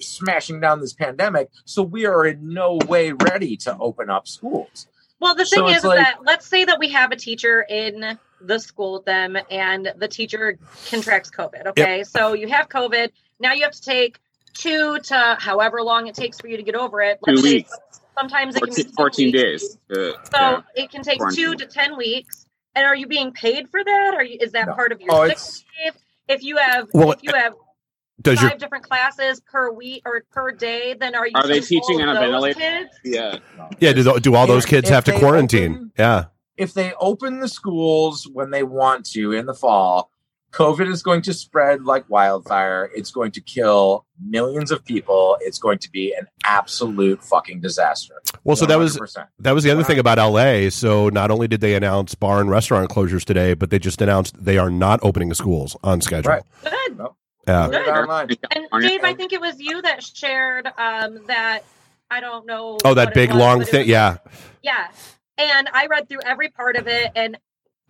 smashing down this pandemic, so we are in no way ready to open up schools. Well, the thing it's is, like- is that let's say that we have a teacher in the school with them and the teacher contracts COVID. Okay. So you have COVID. Now you have to take two to however long it takes for you to get over it. Two Let's say weeks. sometimes it can 14, be 14 weeks. days. Uh, So yeah. it can take Quarantine. two to 10 weeks. And are you being paid for that? Are you, is that No. part of your Oh, sick leave? If you have, Well, if you have Does five your different classes per week or per day, then are you Are they teaching of on a those ventilator? Kids? yeah. yeah? Do, do all those If- kids if have to quarantine? open- yeah. if they open the schools when they want to in the fall, COVID is going to spread like wildfire. It's going to kill millions of people. It's going to be an absolute fucking disaster. Well, so that was 100%. that was the other thing about LA. So not only did they announce bar and restaurant closures today, but they just announced they are not opening schools on schedule. Right. Good. Yeah. Put it online. And Dave, I think it was you that shared um, that. I don't know. Oh, that big was, long thing. was- Yeah. Yeah. And I read through every part of it, and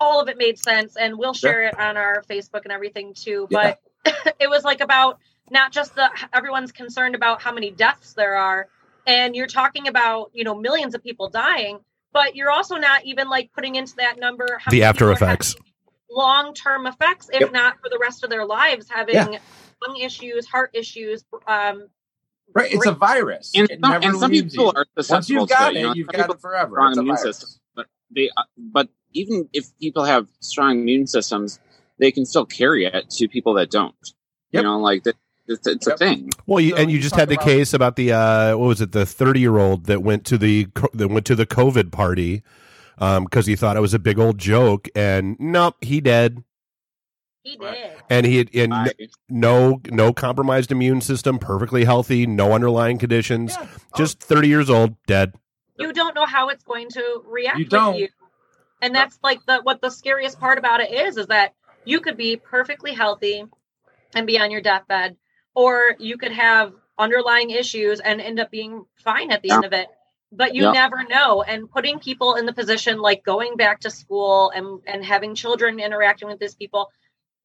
all of it made sense. And we'll share it on our Facebook and everything too. But it was like about not just the everyone's concerned about how many deaths there are, and you're talking about you know millions of people dying, but you're also not even like putting into that number how The after effects. long-term effects, if Yep. not for the rest of their lives, having Yeah. lung issues, heart issues, um, Right. It's a virus. And it some, never and some people you. are Once susceptible you've got to it. it, You know, you've some got people it forever. strong It's a immune virus. system, but they, uh, but even if people have strong immune systems, they can still carry it to people that don't. Yep. You know, like that. It's, it's Yep. a thing. Well, you, So and you you just had the about- case about the uh, what was it, the thirty year old that went to the co- that went to the COVID party because he thought it was a big old joke, and nope, he dead, he did. and he had and I, no no compromised immune system, perfectly healthy, no underlying conditions, Yeah. just thirty years old, dead. you don't know how it's going to react You with don't. you. And that's like the what the scariest part about it is is that you could be perfectly healthy and be on your deathbed or you could have underlying issues and end up being fine at the Yeah. end of it. But you Yeah. never know and putting people in the position like going back to school and and having children interacting with these people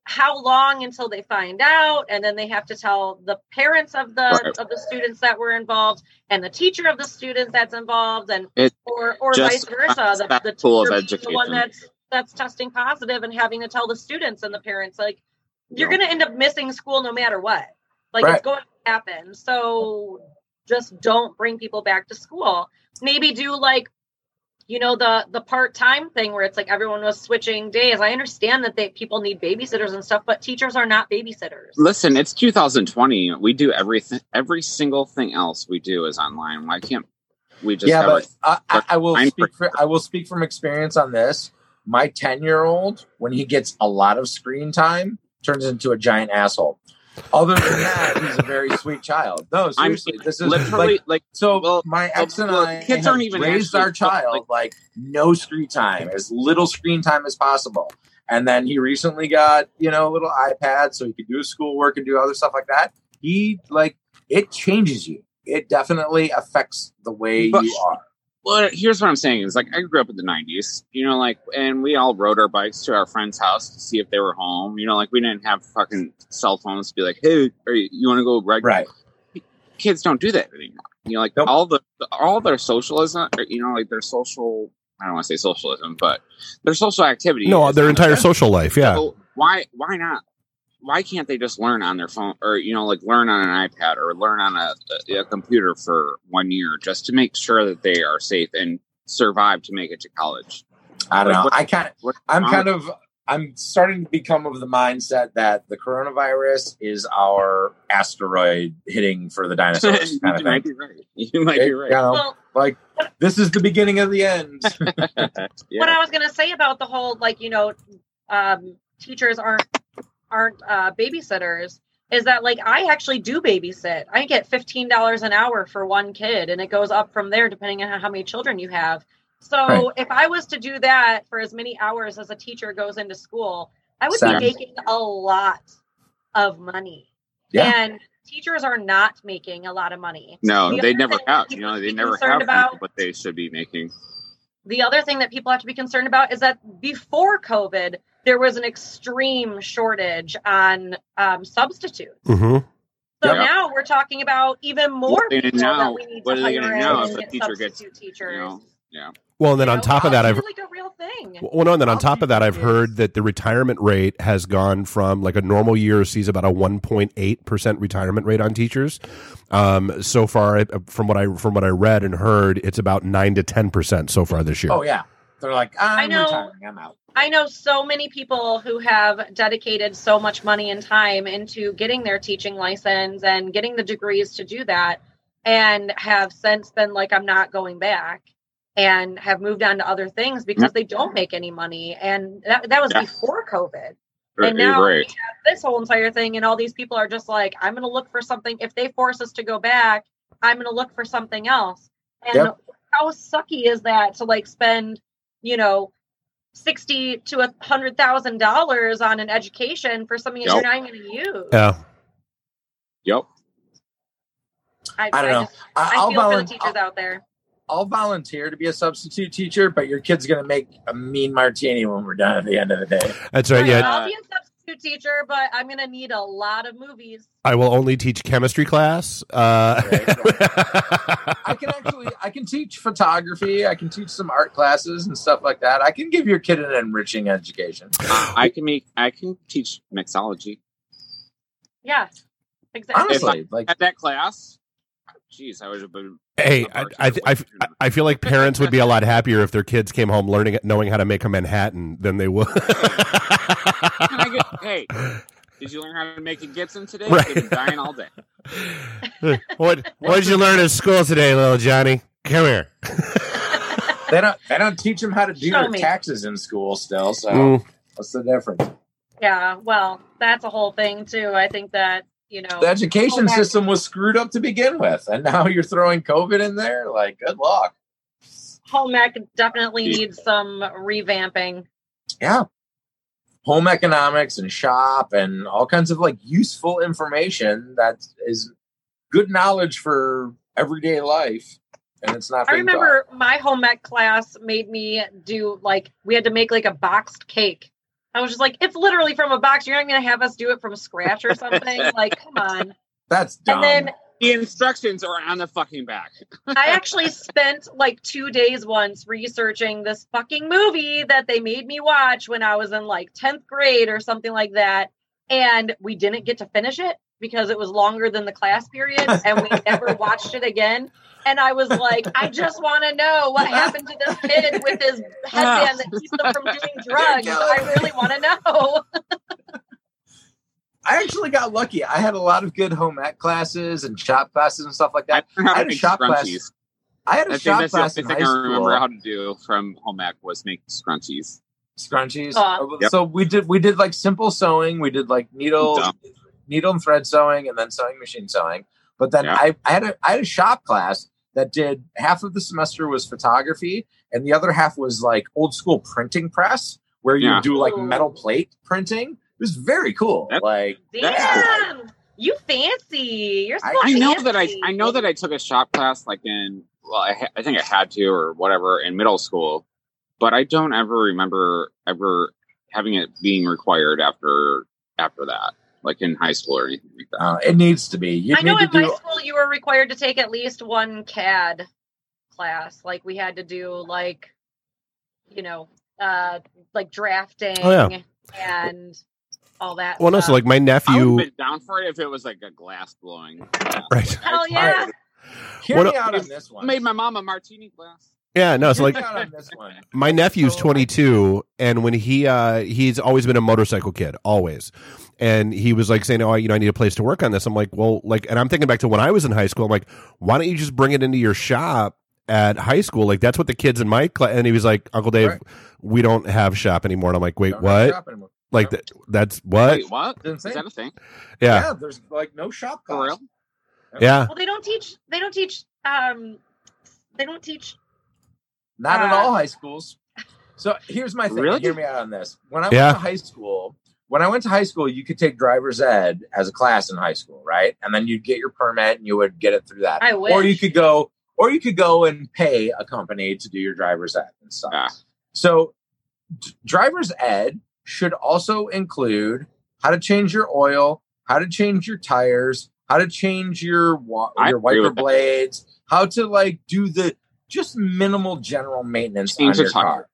how long until they find out and then they have to tell the parents of the Right. of the students that were involved and the teacher of the students that's involved and It or or vice versa the, the teacher the one that's that's testing positive and having to tell the students and the parents like you're Yeah. going to end up missing school no matter what like Right. it's going to happen so just don't bring people back to school maybe do like you know the the part-time thing where it's like everyone was switching days i understand that they people need babysitters and stuff but teachers are not babysitters Listen, it's 2020. We do everything. Every single thing else we do is online. Why can't we just? yeah, have but I, I, I will speak for I will speak from experience on this. My ten year old, when he gets a lot of screen time, turns into a giant asshole. Other than that, he's a very sweet child. No, I'm seriously, this is literally like, like, so. well, my ex and well, I kids aren't even raised our child like no screen time, as little screen time as possible. And then he recently got you know a little iPad so he could do his schoolwork and do other stuff like that. He like it changes you. It definitely affects the way But- you are. Well, here's what I'm saying is like I grew up in the '90s, you know, like, and we all rode our bikes to our friend's house to see if they were home. You know, like we didn't have fucking cell phones to be like, "Hey, are you, you want to go ride?" Right. Kids don't do that anymore. You know, like Nope. all the all their socialism, or, you know, like their social. I don't want to say socialism, but their social activity. No, their entire social life. Yeah. So why why not? Why can't they just learn on their phone or you know like learn on an iPad or learn on a, a computer for one year just to make sure that they are safe and survive to make it to college? I don't Like, know. what- I kind of, I'm kind of, I'm starting to become of the mindset that the coronavirus is our asteroid hitting for the dinosaurs kind of you might be right. You might It- be you right. know, well like this is the beginning of the end. Yeah. what I was gonna say about the whole like you know um, teachers aren't aren't uh, babysitters is that like I actually do babysit. I get fifteen dollars an hour for one kid, and it goes up from there depending on how many children you have. So Right. if I was to do that for as many hours as a teacher goes into school, I would be making a lot of money. Yeah. And teachers are not making a lot of money. no, The they never have. You know, they never have about- what they should be making. The other thing that people have to be concerned about is that before COVID, there was an extreme shortage on um, substitutes. hmm So Yeah. now we're talking about even more And people now, that we need what to are they hire gonna in know if a teacher gets, substitute teachers. You know, yeah. Well, and then You on know, top of that, I've like a real thing. Well, no, and then on top of that, I've heard that the retirement rate has gone from like a normal year sees about a 1.8 percent retirement rate on teachers. Um, so far, uh, from what I from what I read and heard, it's about nine to 10 percent so far this year. oh yeah, they're like, I'm I know. retiring. I'm out. I know so many people who have dedicated so much money and time into getting their teaching license and getting the degrees to do that and have since been like I'm not going back and have moved on to other things mm-hmm. because they don't make any money and that, that was Yeah. before COVID. And now right. we have this whole entire thing and all these people are just like I'm going to look for something if they force us to go back, I'm going to look for something else. And Yep. how sucky is that to like spend, you know, sixty to a hundred thousand dollars on an education for something that Yep. you're not going to use. Yeah. Yep. I, I don't know. Just, I, I I'll, feel for the volun- teachers out there. I'll volunteer to be a substitute teacher, but your kid's gonna make a mean martini when we're done at the end of the day. That's right. Yeah, I'll be a substitute teacher, but I'm going to need a lot of movies. I will only teach chemistry class. Uh, I can actually I can teach photography. I can teach some art classes and stuff like that. I can give your kid an enriching education. I can make. I can teach mixology. Yeah, exactly. Honestly, like At that class, jeez, I would have been. hey, I, I, I, I feel like parents would be a lot happier if their kids came home learning, knowing how to make a Manhattan than they would. Can get, hey, did you learn how to make a Gibson today? Right. I've been dying all day. what What did you learn at school today, little Johnny? Come here. they don't they don't teach them how to do Show their me. taxes in school still. So Mm. what's the difference? Yeah, well, that's a whole thing too. I think that you know, The education Okay. system was screwed up to begin with, and now you're throwing COVID in there. Like, good luck. home ec definitely needs some revamping. Yeah. Home economics and shop and all kinds of like useful information that is good knowledge for everyday life. And it's not. I being taught. remember my home ec class made me do like we had to make like a boxed cake. I was just like, it's literally from a box. You're not going to have us do it from scratch or something. like, come on. that's dumb. And then The instructions are on the fucking back. I actually spent like two days once researching this fucking movie that they made me watch when I was in like 10th grade or something like that. And we didn't get to finish it because it was longer than the class period and we never watched it again. And I was like, I just want to know what happened to this kid with his headband that keeps them from doing drugs. I really want to know. I actually got lucky. I had a lot of good home ec classes and shop classes and stuff like that. learned how I had a make shop class. I had I a think shop the class only in thing high I school. remember how to do from home ec was make scrunchies. scrunchies. Aw. Uh, Yep. So we did we did like simple sewing. We did like needle Dumb. needle and thread sewing and then sewing machine sewing. But then Yeah. I, I had a I had a shop class that did half of the semester was photography and the other half was like old school printing press where you Yeah. do like metal plate printing. It was very cool. That- like Damn. You fancy. You're so I- I know that I. I know that I took a shop class like in well I, ha- I think I had to or whatever in middle school, but I don't ever remember ever having it being required after after that, like in high school or anything like that. uh, it needs to be. You I know in to my school you were required to take at least one CAD class. Like we had to do like, you know, uh like drafting Oh, yeah. and all that. Well, no, so like my I would nephew, have been down for it if it was like a glass blowing. class. Right. Like, Hell yeah. hear What me a- out on this one. Made my mom a martini glass. yeah, no, it's Hear like me out on this one. my nephew's 22 and when he uh he's always been a motorcycle kid always and he was like saying oh you know i need a place to work on this i'm like well like and i'm thinking back to when i was in high school i'm like why don't you just bring it into your shop at high school like that's what the kids in my class and he was like uncle dave Right. we don't have shop anymore and i'm like wait Don't what shop anymore. Like that that's what Wait, what? It's insane. Is that a thing? yeah yeah, there's like no shop For real? yeah well, they don't teach. They don't teach. Um, they don't teach. Not at Uh, all high schools. So here's my thing. Really? Hear me out on this. When I Yeah. went to high school, when I went to high school, you could take driver's ed as a class in high school, right? And then you'd get your permit and you would get it through that. I wish. Or you could go, or you could go and pay a company to do your driver's ed and stuff. Ah. So d- driver's ed should also include how to change your oil, how to change your tires, how to change your wa- your wiper blades, how to like do the just minimal general maintenance Change on your tire. car.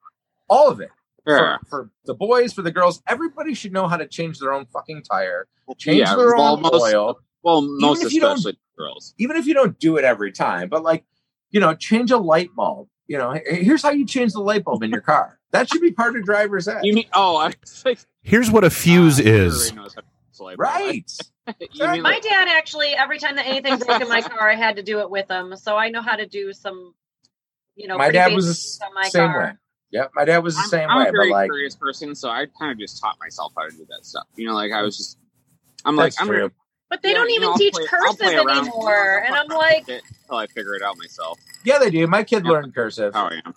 All of it. Yeah. For, for the boys, for the girls, everybody should know how to change their own fucking tire, change Yeah, their own most- oil, Well, most especially girls. even if you don't do it every time. But like, you know, change a light bulb. You know, here's how you change the light bulb in your car. That should be part of driver's ed. You mean? Oh, I like, here's what a fuse uh, is everybody knows how to use a light bulb. right. you My dad actually, every time that anything broke in my car, I had to do it with him. So I know how to do some, you know. my dad was the basic s- stuff on my same car. way. Yep, my dad was the I'm, same I'm way. a But very like, curious person, so I kind of just taught myself how to do that stuff. You know, like I was just, I'm like, I'm true. gonna, But they yeah, don't even teach play- cursive anymore, and I'm like, until I figure it out myself. Yeah, they do. My kid Yeah. learned cursive. Oh yeah,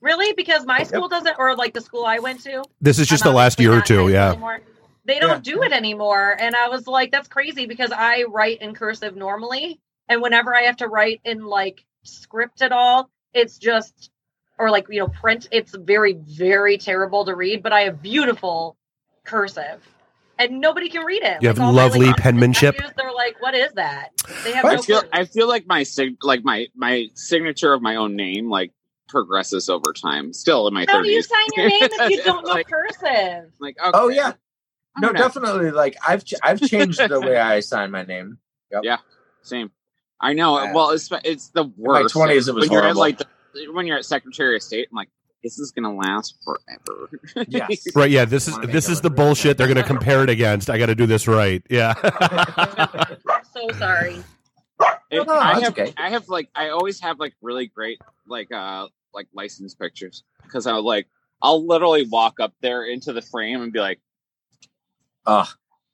really? Because my school doesn't, or like the school I went to. this is just the last year or not in high two yeah anymore. They don't Yeah. do it anymore. And I was like, that's crazy because I write in cursive normally. And whenever I have to write in like script at all, it's just, or like, you know, print, it's very, very terrible to read. But I have beautiful cursive and nobody can read it. You have Like, all my, lovely like, penmanship. nephews, They're like, what is that? They have But no I feel. I feel like my sig, like my my signature of my own name, like progresses over time. Still in my How do you thirties. sign your name if you don't know Like- cursive? Like, oh, okay, Oh yeah, no, gonna- definitely. Like I've ch- I've changed the way I sign my name. Yeah. Same. I know. Yeah. Well, it's it's the worst. my 20s, it was when you're at horrible. like the, when you're at Secretary of State. I'm like, this is gonna last forever. Yes. right yeah this is this it is the bullshit they're gonna compare it against i gotta do this right yeah I'm so sorry. It- No, I have, okay. I have like, I always have like really great like uh like license pictures because I like I'll literally walk up there into the frame and be like, Ugh.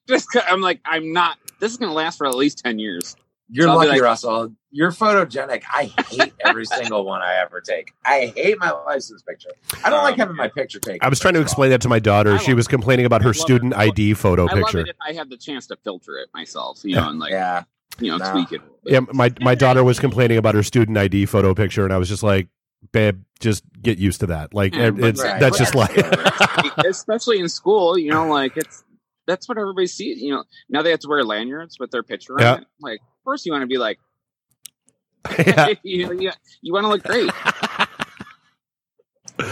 just 'cause- I'm like, I'm not. This is gonna last for at least ten years. You're So lucky, like- Russell. You're photogenic. I hate every single one I ever take. I hate my license picture. I don't like Um, having my picture taken. I was trying to first of all. explain that to my daughter. She was complaining about her student it. ID photo I picture. love it if I had the chance to filter it myself, you know, and like Yeah, you know No. tweak it. Yeah, my my daughter was complaining about her student ID photo picture, and I was just like, "Babe, just get used to that. Like, Yeah, it's right, that's but just like, especially in school, you know, like it's that's what everybody sees. You know, now they have to wear lanyards with their picture Yeah. on it. Like, first you want to be like, yeah. you, you, you want to look great.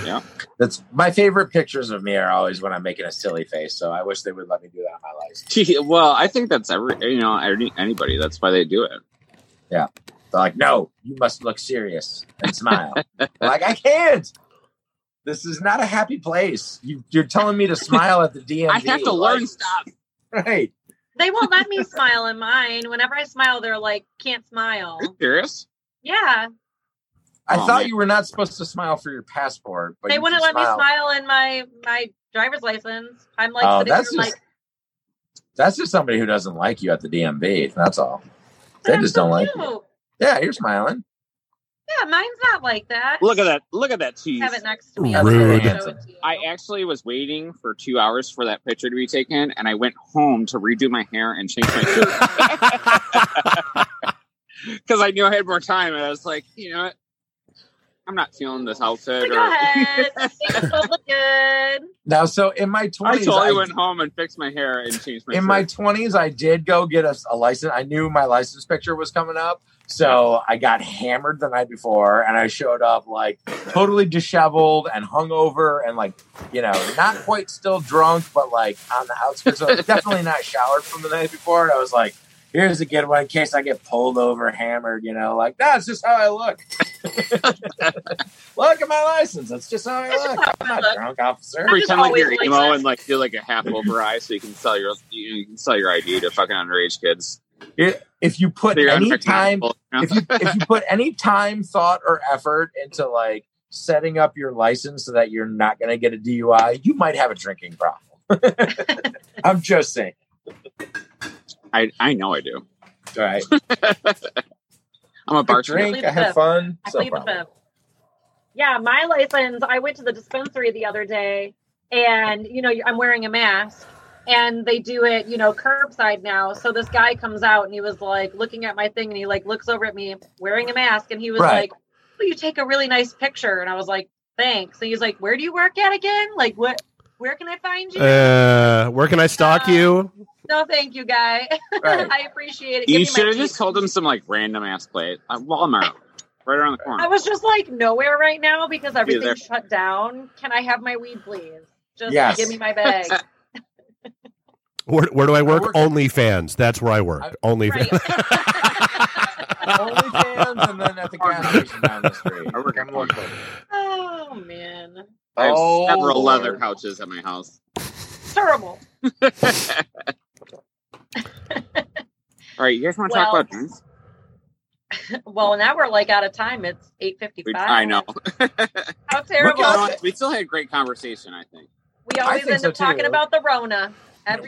Yeah. That's my favorite pictures of me are always when I'm making a silly face. So I wish they would let me do that in my life. Gee, well, I think that's every you know any, anybody. That's why they do it. Yeah. They're like, no, you must look serious and smile. Like, I can't. This is not a happy place. You, you're telling me to smile at the DMV. I have to learn like- stuff. Right. They won't let me smile in mine. Whenever I smile, they're like, "Can't smile." Are you serious? Yeah, I Oh, thought man. you were not supposed to smile for your passport, but they you wouldn't can let me smile in my my driver's license. I'm like Oh, that's just- like, That's just somebody who doesn't like you at the DMV. That's all. They I'm just so don't like you. Yeah, you're smiling. Yeah, mine's not like that. Look at that! Look at that cheese. Have it next to me. Rude. I'll show it to. I actually was waiting for two hours for that picture to be taken, and I went home to redo my hair and change my shoes because I knew I had more time. And I was like, you know what? I'm not feeling this outfit. Go or- ahead. Things will look good. Now, so in my 20s, I twenties, totally went home and fixed my hair and changed my. in my twenties, I did go get a, a license. I knew my license picture was coming up, so I got hammered the night before, and I showed up like totally disheveled and hungover, and like you know, not quite still drunk, but like on the outskirts. So definitely not showered from the night before. And I was like, "Here's a good one in case I get pulled over, hammered." You know, like that's just how I look. look at my license. That's just how I that's look. How I'm I not look. drunk, officer. I just pretend like always you're like emo that. and like do like a half over eye so you can sell your you, know, you can sell your ID to fucking underage kids. If you put So you're any time if you if you put any time, thought, or effort into like setting up your license so that you're not going to get a DUI, you might have a drinking problem. I'm just saying. I I know I do. All right, I'm a bartender. drink, Plead I have fun. I so plead the problem. fifth. Yeah, my license. I went to the dispensary the other day, and you know, I'm wearing a mask, and they do it, you know, curbside now. So this guy comes out, and he was like looking at my thing, and he like looks over at me wearing a mask, and he was Right. like, "Will you take a really nice picture?" And I was like, "Thanks." And he's like, "Where do you work at again? Like, what? Where can I find you?" uh, where can I stalk you? no, thank you, guy. Right. I appreciate it. Give You should have just told him some like random ass plate. Uh, Walmart, right around the corner. I was just like nowhere right now because there. everything's shut down. Can I have my weed, please? Just Yes. give me my bag. Where, where do I work? I work- OnlyFans. That's where I work. I- OnlyFans. OnlyFans and then at the gas station down the street. I work at I'm oh man, I have Oh, several Lord. leather couches at my house. terrible. All right, you guys want to talk about drinks? Well, now we're like out of time. It's eight fifty-five. I know. How terrible. Look You know at what? we still had a great conversation. I think. We always think end so, up talking too. about the Rona every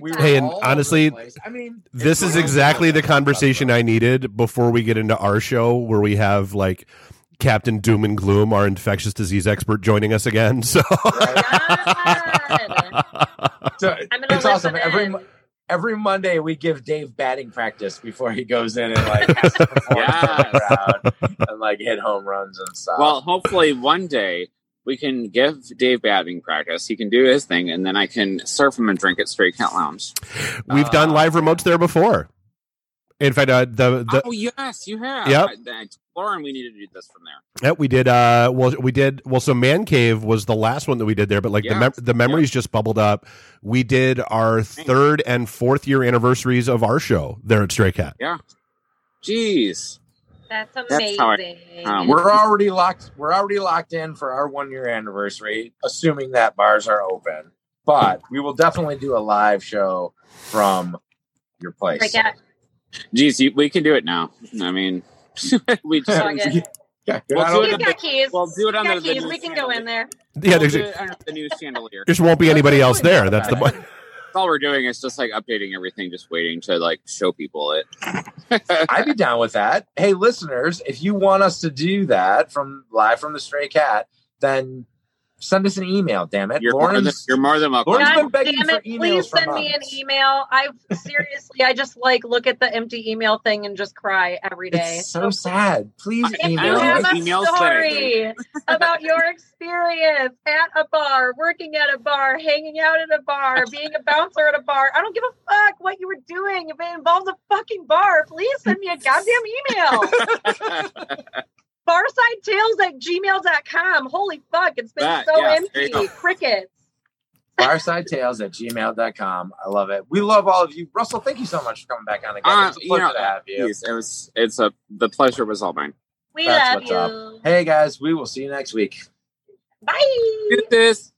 We were time. Hey, and honestly. I mean, this is exactly the conversation I needed before we get into our show, where we have like Captain Doom and Gloom, our infectious disease expert, joining us again. So So, it's awesome. Every in. Every Monday we give Dave batting practice before he goes in and like has Yes. for the crowd and like hit home runs and stuff. Well, hopefully one day we can give Dave batting practice. He can do his thing, and then I can serve him and drink at Stray Cat Lounge. we've done Uh, live remotes there before. In fact, uh, the the oh yes, you have. Yep. I, I, Lauren, we need to do this from there. Yeah, we did. Uh, well, we did. Well, so Man Cave was the last one that we did there, but like the mem- the memories just bubbled up. We did our third and fourth year anniversaries of our show there at Stray Cat. Yeah. Jeez. That's That's I- amazing. um, we're already locked. We're already locked in for our one year anniversary, assuming that bars are open. But we will definitely do a live show from your place. Break out. Jeez, you, we can do it now. I mean, we just Fuck it. Yeah, We'll do it He's got keys. Well, do it He's under got the keys. We can go in there. Yeah, we'll there's, do it under the new chandelier. just won't be anybody else there. That's the point. All we're doing is just like updating everything, just waiting to like show people it. I'd be down with that. Hey, listeners, if you want us to do that from live from the Stray Cat, then send us an email. Damn it, You're more, than, Lauren's. you're more than welcome. Lauren's been begging damn for it! emails Please for send me an email. I seriously, I just like look at the empty email thing and just cry every day. It's so sad. Please I- If email you I have a emails story about your experience at a bar, working at a bar, hanging out at a bar, being a bouncer at a bar, I don't give a fuck what you were doing. If it involves a fucking bar, please send me a goddamn email. barsidetales at gmail.com. Holy fuck, it's been That- so yes, there you empty. go. Crickets. barsidetales at gmail.com. I love it. We love all of you. Russell, thank you so much for coming back on again. Uh, it's a you pleasure know, to have you. Please, it was. It's a. The pleasure was all mine. We That's love you. up. Hey guys, we will see you next week. Bye. Get this.